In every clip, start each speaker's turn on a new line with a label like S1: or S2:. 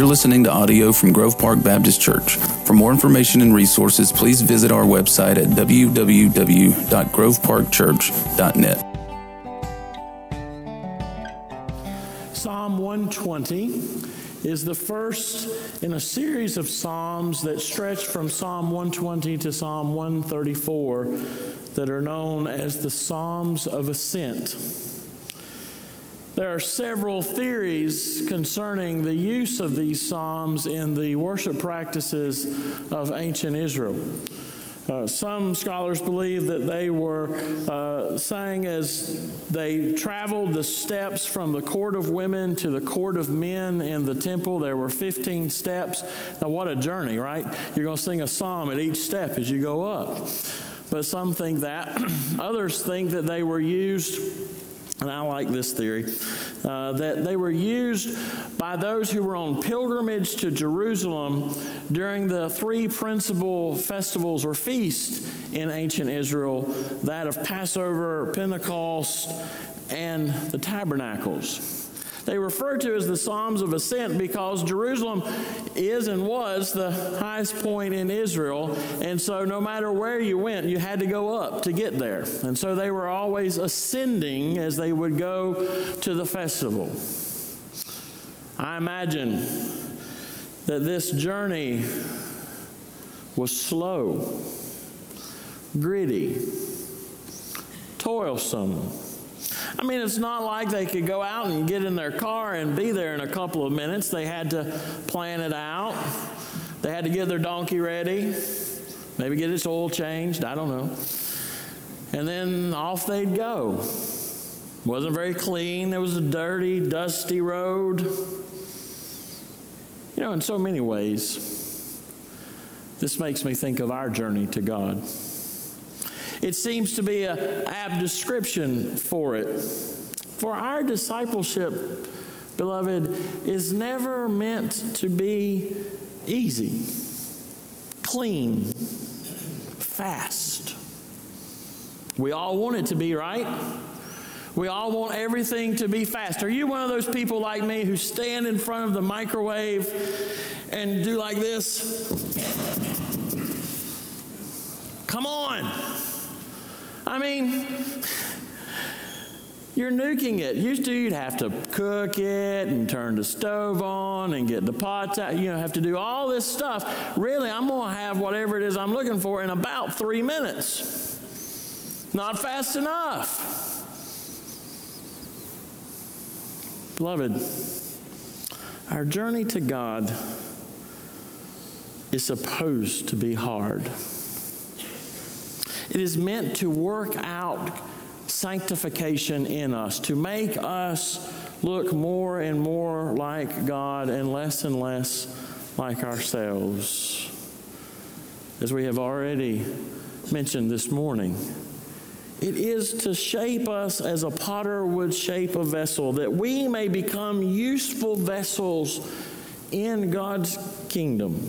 S1: You're listening to audio from Grove Park Baptist Church. For more information and resources, please visit our website at www.groveparkchurch.net.
S2: Psalm 120 is the first in a series of Psalms that stretch from Psalm 120 to Psalm 134 that are known as the Psalms of Ascent. There are several theories concerning the use of these psalms in the worship practices of ancient Israel. Uh, some scholars believe that they were uh, sang as they traveled the steps from the court of women to the court of men in the temple. There were 15 steps. Now, what a journey, right? You're going to sing a psalm at each step as you go up. But some think that. Others think that they were used and I like this theory, uh, that they were used by those who were on pilgrimage to Jerusalem during the three principal festivals or feasts in ancient Israel that of Passover, Pentecost, and the tabernacles. They refer to as the Psalms of Ascent because Jerusalem is and was the highest point in Israel. And so, no matter where you went, you had to go up to get there. And so, they were always ascending as they would go to the festival. I imagine that this journey was slow, gritty, toilsome I mean, it's not like they could go out and get in their car and be there in a couple of minutes. They had to plan it out. They had to get their donkey ready, maybe get its oil changed, I don't know. And then off they'd go. Wasn't very clean. There was a dirty, dusty road. You know, in so many ways, this makes me think of our journey to God. It seems to be an apt description for it. For our discipleship, beloved, is never meant to be easy, clean, fast. We all want it to be, right? We all want everything to be fast. Are you one of those people like me who stand in front of the microwave and do like this? Come on. I mean, you're nuking it. Used to, you'd have to cook it and turn the stove on and get the pots out. You know, have to do all this stuff. Really, I'm going to have whatever it is I'm looking for in about three minutes. Not fast enough. Beloved, our journey to God is supposed to be hard. It is meant to work out sanctification in us, to make us look more and more like God and less and less like ourselves. As we have already mentioned this morning, it is to shape us as a potter would shape a vessel, that we may become useful vessels in God's kingdom.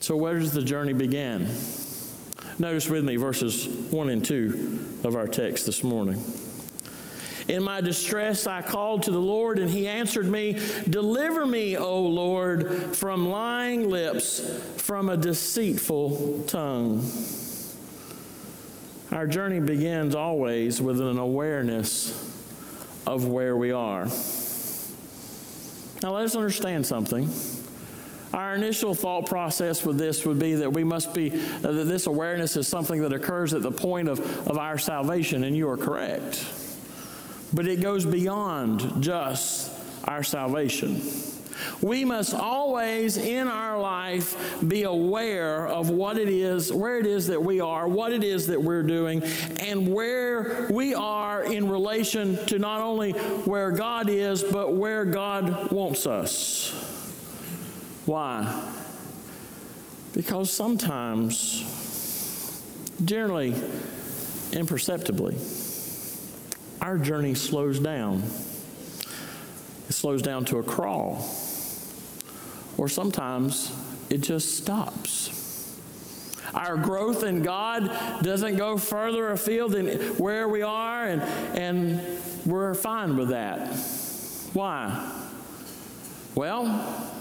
S2: So, where does the journey begin? Notice with me verses 1 and 2 of our text this morning. In my distress, I called to the Lord, and he answered me, Deliver me, O Lord, from lying lips, from a deceitful tongue. Our journey begins always with an awareness of where we are. Now, let us understand something. Our initial thought process with this would be that we must be, uh, that this awareness is something that occurs at the point of, of our salvation, and you are correct. But it goes beyond just our salvation. We must always in our life be aware of what it is, where it is that we are, what it is that we're doing, and where we are in relation to not only where God is, but where God wants us. Why? Because sometimes, generally, imperceptibly, our journey slows down. It slows down to a crawl. Or sometimes it just stops. Our growth in God doesn't go further afield than where we are, and, and we're fine with that. Why? Well,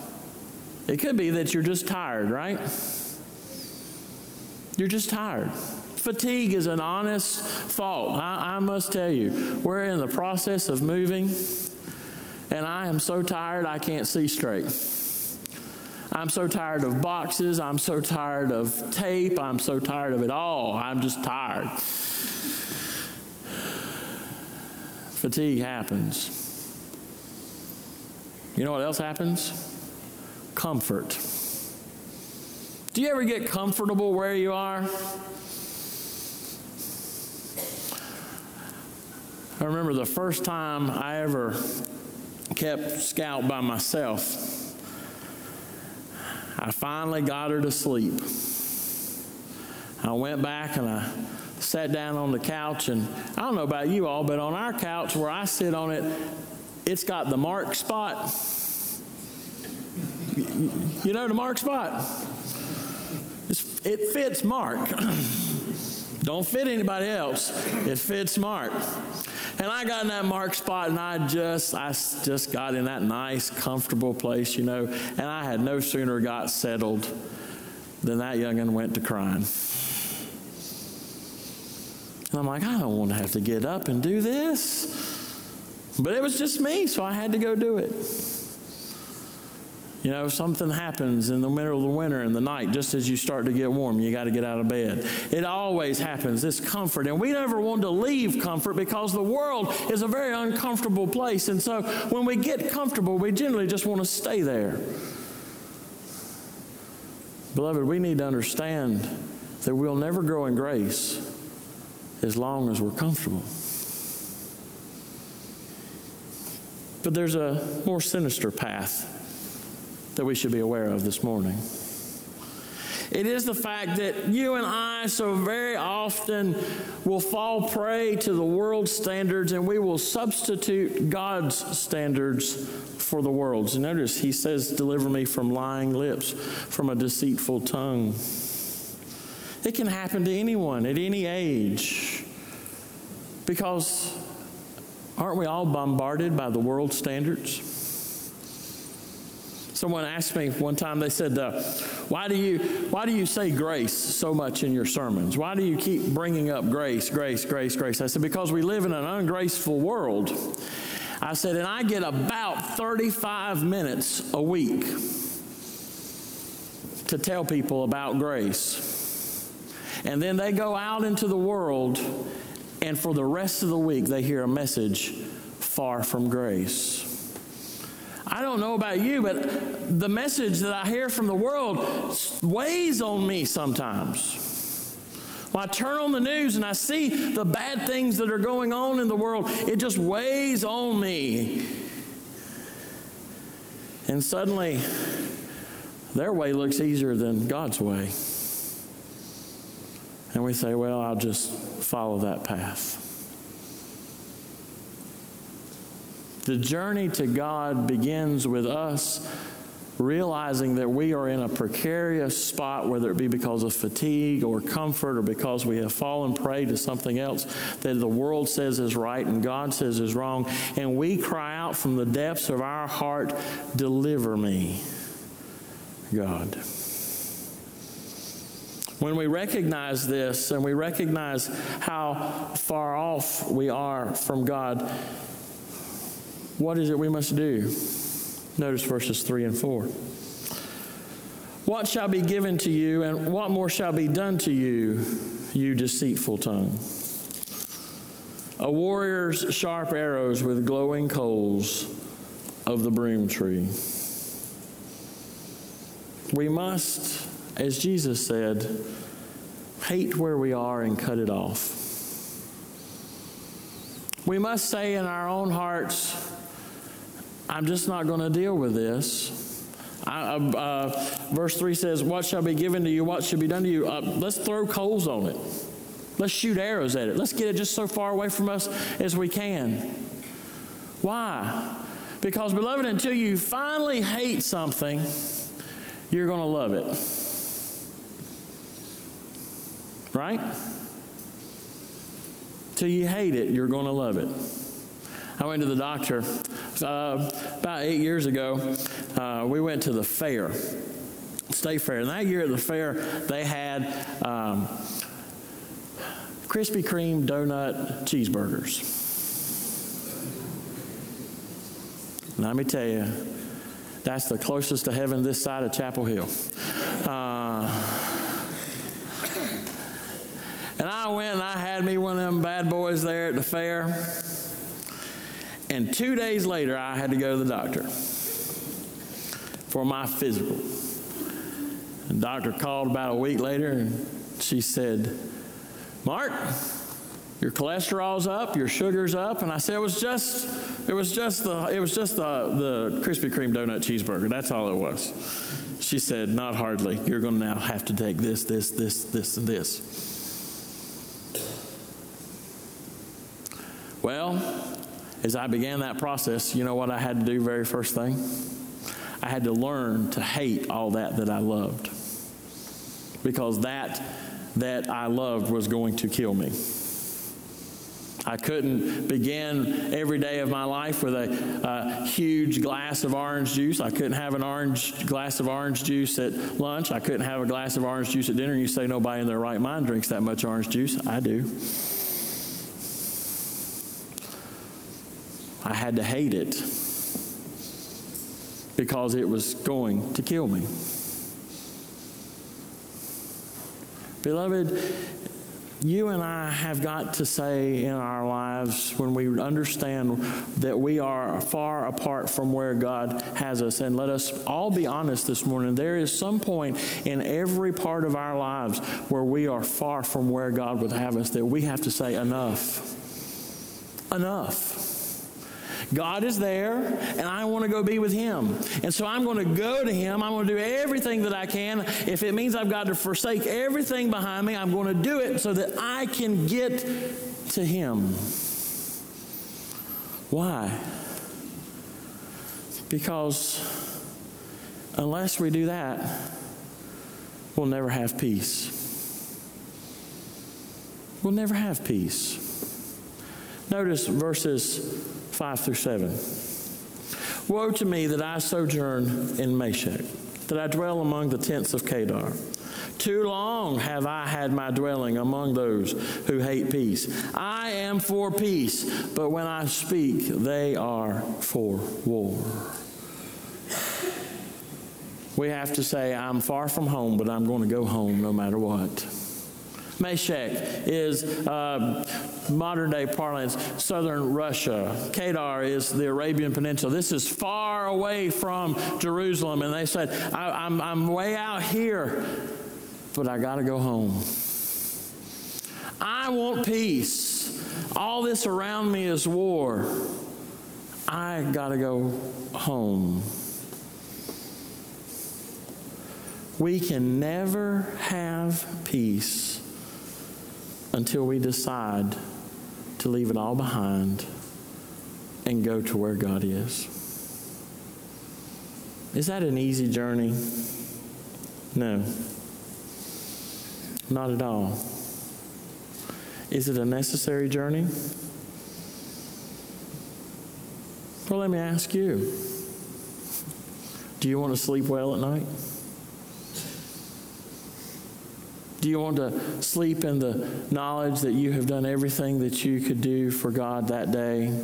S2: it could be that you're just tired, right? You're just tired. Fatigue is an honest fault. I, I, must tell you, we're in the process of moving, and I am so tired I can't see straight. I'm so tired of boxes. I'm so tired of tape. I'm so tired of it all. I'm just tired. Fatigue happens. You know what else happens? Comfort. Do you ever get comfortable where you are? I remember the first time I ever kept Scout by myself. I finally got her to sleep. I went back and I sat down on the couch, and I don't know about you all, but on our couch where I sit on it, it's got the mark spot. You know the mark spot? It's, it fits Mark. Don't fit anybody else. It fits Mark. And I got in that mark spot and I just, I just got in that nice, comfortable place, you know, and I had no sooner got settled than that youngin' went to crying. And I'm like, I don't want to have to get up and do this. But it was just me, so I had to go do it. You know, something happens in the middle of the winter in the night, just as you start to get warm, you got to get out of bed. It always happens, this comfort. And we never want to leave comfort because the world is a very uncomfortable place. And so when we get comfortable, we generally just want to stay there. Beloved, we need to understand that we'll never grow in grace as long as we're comfortable. But there's a more sinister path that we should be aware of this morning. It is the fact that you and I so very often will fall prey to the world's standards and we will substitute God's standards for the world's. Notice he says, Deliver me from lying lips, from a deceitful tongue. It can happen to anyone at any age because aren't we all bombarded by the world's standards? Someone asked me one time, they said, uh, why, do you, why do you say grace so much in your sermons? Why do you keep bringing up grace, grace, grace, grace? I said, because we live in an ungraceful world. I said, and I get about 35 minutes a week to tell people about grace. And then they go out into the world, and for the rest of the week, they hear a message far from grace. I don't know about you, but the message that I hear from the world weighs on me sometimes. When I turn on the news and I see the bad things that are going on in the world, it just weighs on me. And suddenly, their way looks easier than God's way. And we say, well, I'll just follow that path. The journey to God begins with us realizing that we are in a precarious spot, whether it be because of fatigue or comfort or because we have fallen prey to something else that the world says is right and God says is wrong. And we cry out from the depths of our heart, Deliver me, God. When we recognize this and we recognize how far off we are from God, what is it we must do? Notice verses 3 and 4. What shall be given to you, and what more shall be done to you, you deceitful tongue? A warrior's sharp arrows with glowing coals of the broom tree. We must, as Jesus said, hate where we are and cut it off. We must say in our own hearts, I'm just not going to deal with this. I, uh, verse 3 says, What shall be given to you? What shall be done to you? Uh, let's throw coals on it. Let's shoot arrows at it. Let's get it just so far away from us as we can. Why? Because, beloved, until you finally hate something, you're going to love it. Right? Till you hate it, you're going to love it. I went to the doctor Uh, about eight years ago, uh, we went to the fair, state fair. And that year at the fair, they had um, Krispy Kreme donut cheeseburgers. Let me tell you, that's the closest to heaven this side of Chapel Hill. Uh, and I went and I had me one of them bad boys there at the fair. And two days later, I had to go to the doctor for my physical. The doctor called about a week later and she said, Mark, your cholesterol's up, your sugar's up. And I said, it was just, it was just the, it was just the, the Krispy Kreme donut cheeseburger. That's all it was. She said, not hardly. You're going to now have to take this, this, this, this, and this. Well, as I began that process, you know what I had to do very first thing? I had to learn to hate all that that I loved. Because that that I loved was going to kill me. I couldn't begin every day of my life with a, a, huge glass of orange juice. I couldn't have an orange glass of orange juice at lunch. I couldn't have a glass of orange juice at dinner. You say nobody in their right mind drinks that much orange juice. I do. I had to hate it because it was going to kill me. Beloved, you and I have got to say in our lives when we understand that we are far apart from where God has us. And let us all be honest this morning. There is some point in every part of our lives where we are far from where God would have us that we have to say, enough. Enough. God is there, and I want to go be with Him. And so I'm going to go to Him. I'm going to do everything that I can. If it means I've got to forsake everything behind me, I'm going to do it so that I can get to Him. Why? Because unless we do that, we'll never have peace. We'll never have peace. Notice verses 5 through 7. Woe to me that I sojourn in Meshech, that I dwell among the tents of Kedar. Too long have I had my dwelling among those who hate peace. I am for peace, but when I speak, they are for war. We have to say, I'm far from home, but I'm going to go home no matter what. Meshech is uh, modern day parlance, southern Russia. Kedar is the Arabian Peninsula. This is far away from Jerusalem. And they said, I'm, I'm way out here, but I got to go home. I want peace. All this around me is war. I got to go home. We can never have peace until we decide to leave it all behind and go to where God is. Is that an easy journey? No. Not at all. Is it a necessary journey? Well, let me ask you do you want to sleep well at night? Do you want to sleep in the knowledge that you have done everything that you could do for God that day?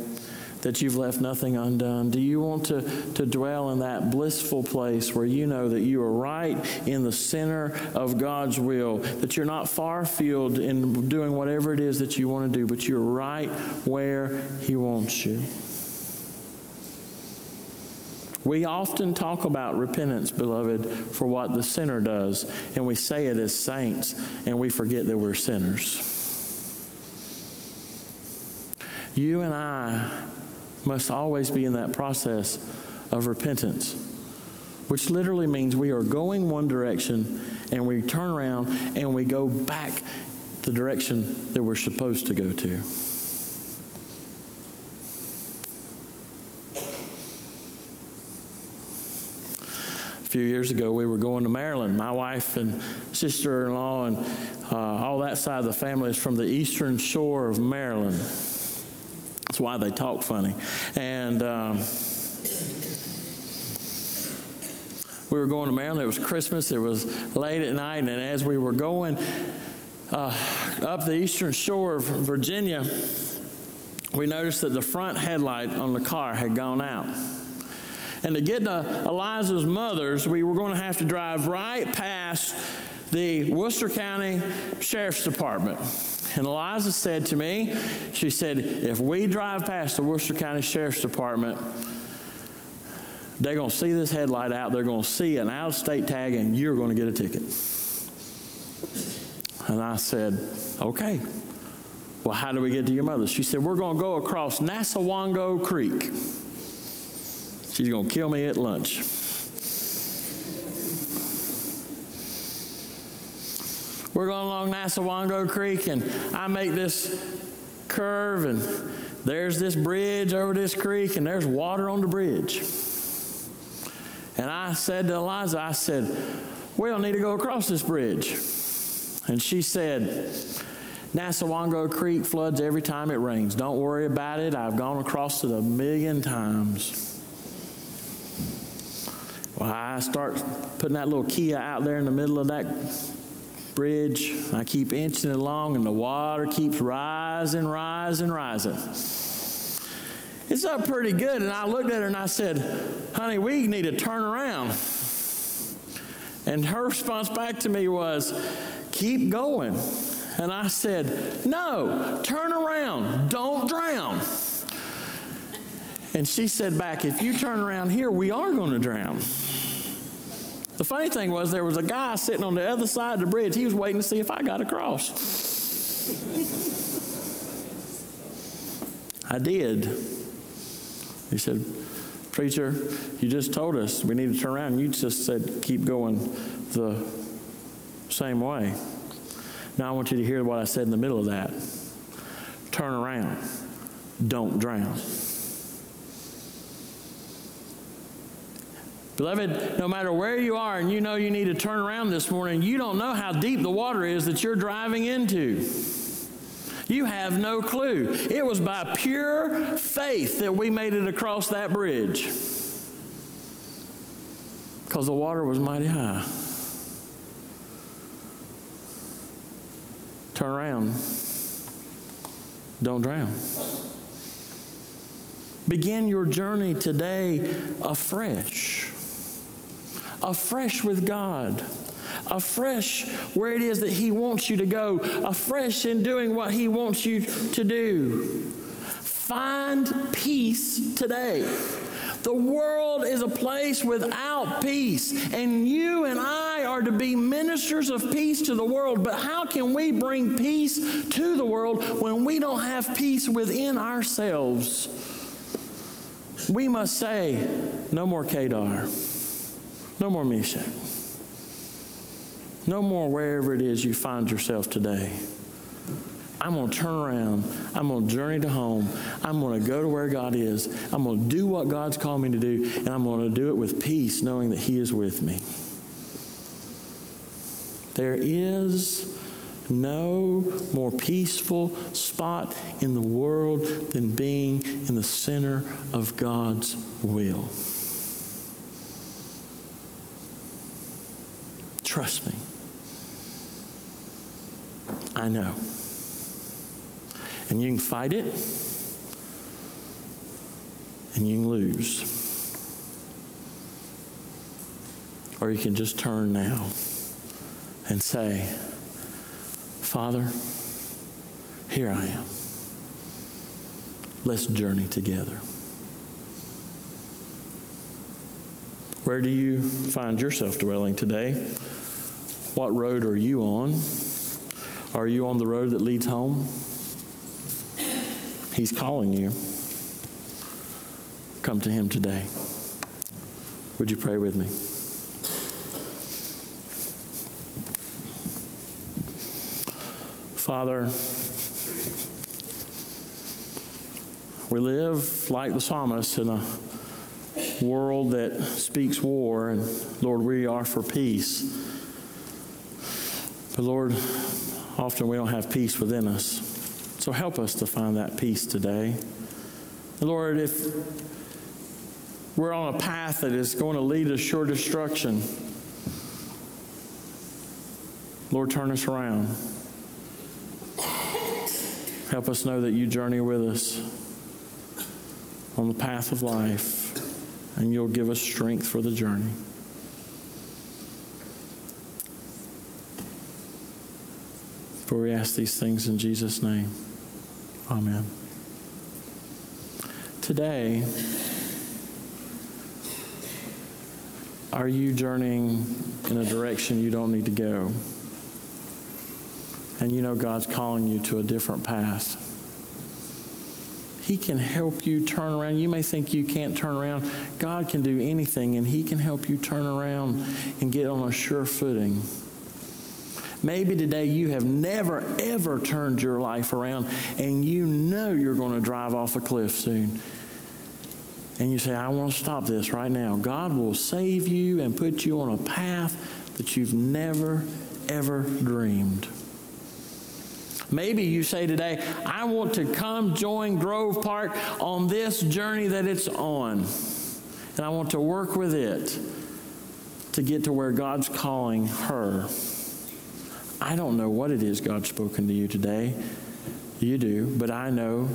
S2: That you've left nothing undone? Do you want to, to dwell in that blissful place where you know that you are right in the center of God's will? That you're not far afield in doing whatever it is that you want to do, but you're right where He wants you? We often talk about repentance, beloved, for what the sinner does, and we say it as saints, and we forget that we're sinners. You and I must always be in that process of repentance, which literally means we are going one direction and we turn around and we go back the direction that we're supposed to go to. Few years ago, we were going to Maryland. My wife and sister in law and uh, all that side of the family is from the eastern shore of Maryland. That's why they talk funny. And um, we were going to Maryland. It was Christmas. It was late at night. And as we were going uh, up the eastern shore of Virginia, we noticed that the front headlight on the car had gone out. And to get to Eliza's mother's, we were going to have to drive right past the Worcester County Sheriff's Department. And Eliza said to me, she said, if we drive past the Worcester County Sheriff's Department, they're going to see this headlight out, they're going to see an out of state tag, and you're going to get a ticket. And I said, okay. Well, how do we get to your mother? She said, we're going to go across Nassawango Creek. She's going to kill me at lunch. We're going along Nassawango Creek, and I make this curve, and there's this bridge over this creek, and there's water on the bridge. And I said to Eliza, I said, we don't need to go across this bridge. And she said, Nassawango Creek floods every time it rains. Don't worry about it. I've gone across it a million times. Well, I start putting that little Kia out there in the middle of that bridge. I keep inching it along, and the water keeps rising, rising, rising. It's up pretty good. And I looked at her and I said, Honey, we need to turn around. And her response back to me was, Keep going. And I said, No, turn around. Don't drown. And she said back, If you turn around here, we are going to drown. The funny thing was, there was a guy sitting on the other side of the bridge. He was waiting to see if I got across. I did. He said, Preacher, you just told us we need to turn around. You just said, keep going the same way. Now I want you to hear what I said in the middle of that. Turn around. Don't drown. Beloved, no matter where you are and you know you need to turn around this morning, you don't know how deep the water is that you're driving into. You have no clue. It was by pure faith that we made it across that bridge because the water was mighty high. Turn around. Don't drown. Begin your journey today afresh afresh with God, afresh where it is that He wants you to go, afresh in doing what He wants you to do. Find peace today. The world is a place without peace, and you and I are to be ministers of peace to the world. But how can we bring peace to the world when we don't have peace within ourselves? We must say, No more Kedar. No more Meshech. No more wherever it is you find yourself today. I'm going to turn around. I'm going to journey to home. I'm going to go to where God is. I'm going to do what God's called me to do, and I'm going to do it with peace, knowing that He is with me. There is no more peaceful spot in the world than being in the center of God's will. Trust me. I know. And you can fight it, and you can lose. Or you can just turn now and say, Father, here I am. Let's journey together. Where do you find yourself dwelling today? What road are you on? Are you on the road that leads home? He's calling you. Come to Him today. Would you pray with me? Father, we live like the psalmist in a world that speaks war, and Lord, we are for peace. But Lord, often we don't have peace within us. So help us to find that peace today. Lord, if we're on a path that is going to lead us sure destruction, Lord, turn us around. Help us know that you journey with us on the path of life, and you'll give us strength for the journey. For we ask these things in Jesus' name. Amen. Today, are you journeying in a direction you don't need to go? And you know God's calling you to a different path. He can help you turn around. You may think you can't turn around. God can do anything, and He can help you turn around and get on a sure footing. Maybe today you have never, ever turned your life around and you know you're going to drive off a cliff soon. And you say, I want to stop this right now. God will save you and put you on a path that you've never, ever dreamed. Maybe you say today, I want to come join Grove Park on this journey that it's on. And I want to work with it to get to where God's calling her. I don't know what it is God's spoken to you today. You do, but I know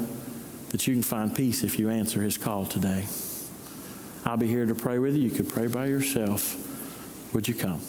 S2: that you can find peace if you answer his call today. I'll be here to pray with you. You could pray by yourself. Would you come?